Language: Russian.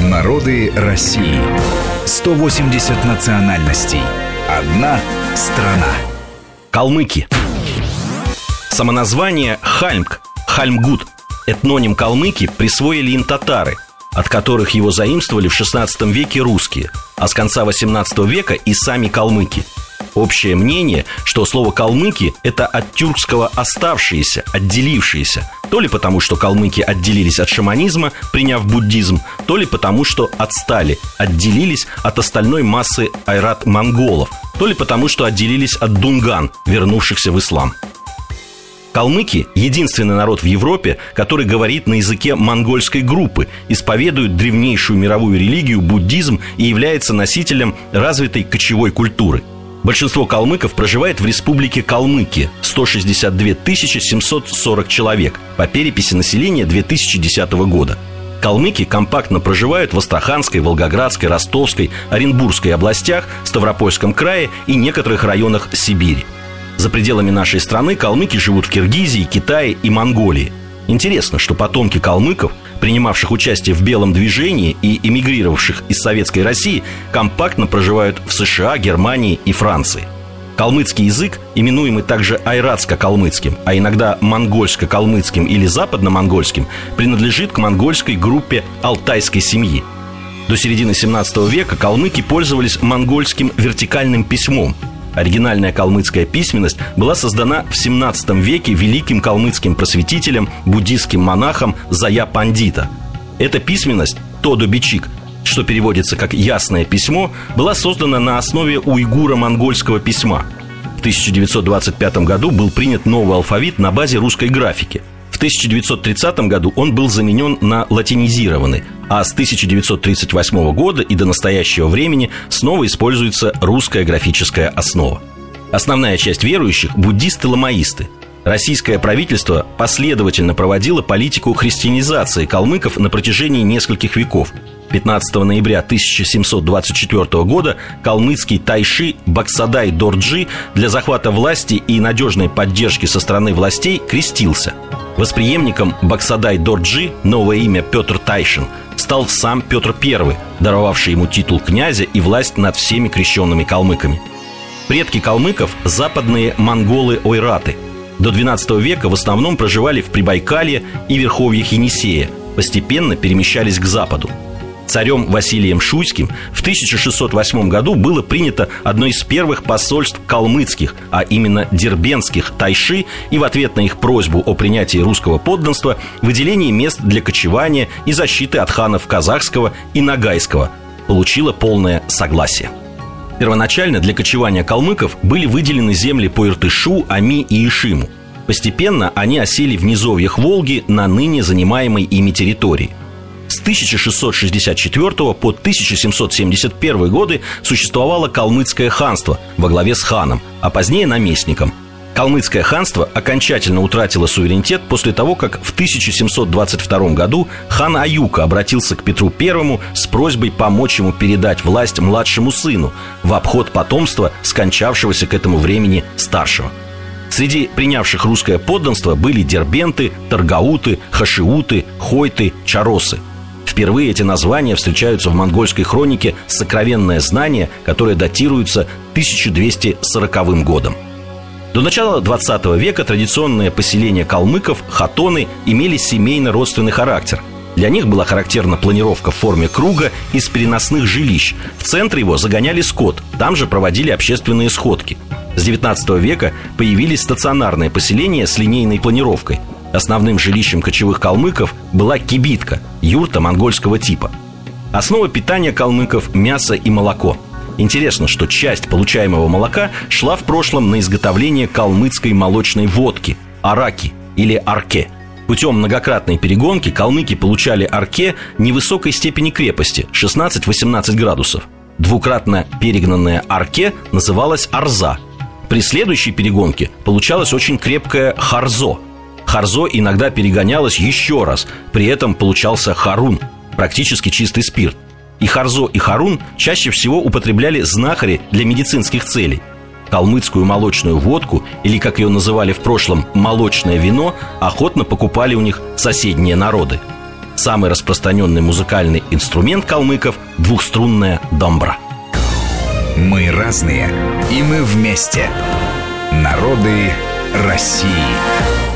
Народы России. 180 национальностей. Одна страна. Калмыки. Самоназвание Хальмк, Хальмгут, этноним калмыки присвоили им татары, от которых его заимствовали в XVI веке русские, а с конца XVIII века и сами калмыки – Общее мнение, что слово «калмыки» — это от тюркского «оставшиеся», «отделившиеся», то ли потому, что калмыки отделились от шаманизма, приняв буддизм, то ли потому, что отстали, отделились от остальной массы айрат-монголов, то ли потому, что отделились от дунган, вернувшихся в ислам. Калмыки – единственный народ в Европе, который говорит на языке монгольской группы, исповедует древнейшую мировую религию буддизм и является носителем развитой кочевой культуры – Большинство калмыков проживает в республике Калмыки – 162 740 человек по переписи населения 2010 года. Калмыки компактно проживают в Астраханской, Волгоградской, Ростовской, Оренбургской областях, Ставропольском крае и некоторых районах Сибири. За пределами нашей страны калмыки живут в Киргизии, Китае и Монголии. Интересно, что потомки калмыков – принимавших участие в белом движении и эмигрировавших из Советской России, компактно проживают в США, Германии и Франции. Калмыцкий язык, именуемый также айратско-калмыцким, а иногда монгольско-калмыцким или западно-монгольским, принадлежит к монгольской группе алтайской семьи. До середины 17 века калмыки пользовались монгольским вертикальным письмом – Оригинальная калмыцкая письменность была создана в 17 веке великим калмыцким просветителем, буддийским монахом Зая Пандита. Эта письменность, Тодо Бичик, что переводится как «ясное письмо», была создана на основе уйгуро-монгольского письма. В 1925 году был принят новый алфавит на базе русской графики – в 1930 году он был заменен на латинизированный, а с 1938 года и до настоящего времени снова используется русская графическая основа. Основная часть верующих – буддисты-ламаисты. Российское правительство последовательно проводило политику христианизации калмыков на протяжении нескольких веков – 15 ноября 1724 года калмыцкий Тайши Баксадай Дорджи для захвата власти и надежной поддержки со стороны властей крестился. Восприемником Баксадай Дорджи, новое имя Петр Тайшин, стал сам Петр I, даровавший ему титул князя и власть над всеми крещенными калмыками. Предки калмыков – западные монголы-ойраты. До XII века в основном проживали в Прибайкалье и Верховьях Енисея, постепенно перемещались к западу – царем Василием Шуйским в 1608 году было принято одно из первых посольств калмыцких, а именно дербенских тайши, и в ответ на их просьбу о принятии русского подданства выделение мест для кочевания и защиты от ханов казахского и нагайского получило полное согласие. Первоначально для кочевания калмыков были выделены земли по Иртышу, Ами и Ишиму. Постепенно они осели в низовьях Волги на ныне занимаемой ими территории – 1664 по 1771 годы существовало Калмыцкое ханство во главе с ханом, а позднее наместником. Калмыцкое ханство окончательно утратило суверенитет после того, как в 1722 году хан Аюка обратился к Петру I с просьбой помочь ему передать власть младшему сыну в обход потомства скончавшегося к этому времени старшего. Среди принявших русское подданство были дербенты, таргауты, хашиуты, хойты, чаросы – Впервые эти названия встречаются в монгольской хронике «Сокровенное знание», которое датируется 1240 годом. До начала 20 века традиционные поселения калмыков, хатоны, имели семейно-родственный характер. Для них была характерна планировка в форме круга из переносных жилищ. В центре его загоняли скот, там же проводили общественные сходки. С 19 века появились стационарные поселения с линейной планировкой – Основным жилищем кочевых калмыков была кибитка, юрта монгольского типа. Основа питания калмыков – мясо и молоко. Интересно, что часть получаемого молока шла в прошлом на изготовление калмыцкой молочной водки – араки или арке. Путем многократной перегонки калмыки получали арке невысокой степени крепости – 16-18 градусов. Двукратно перегнанная арке называлась арза. При следующей перегонке получалось очень крепкое харзо – Харзо иногда перегонялось еще раз, при этом получался харун, практически чистый спирт. И харзо, и харун чаще всего употребляли знахари для медицинских целей. Калмыцкую молочную водку, или, как ее называли в прошлом, молочное вино, охотно покупали у них соседние народы. Самый распространенный музыкальный инструмент калмыков – двухструнная домбра. Мы разные, и мы вместе. Народы России.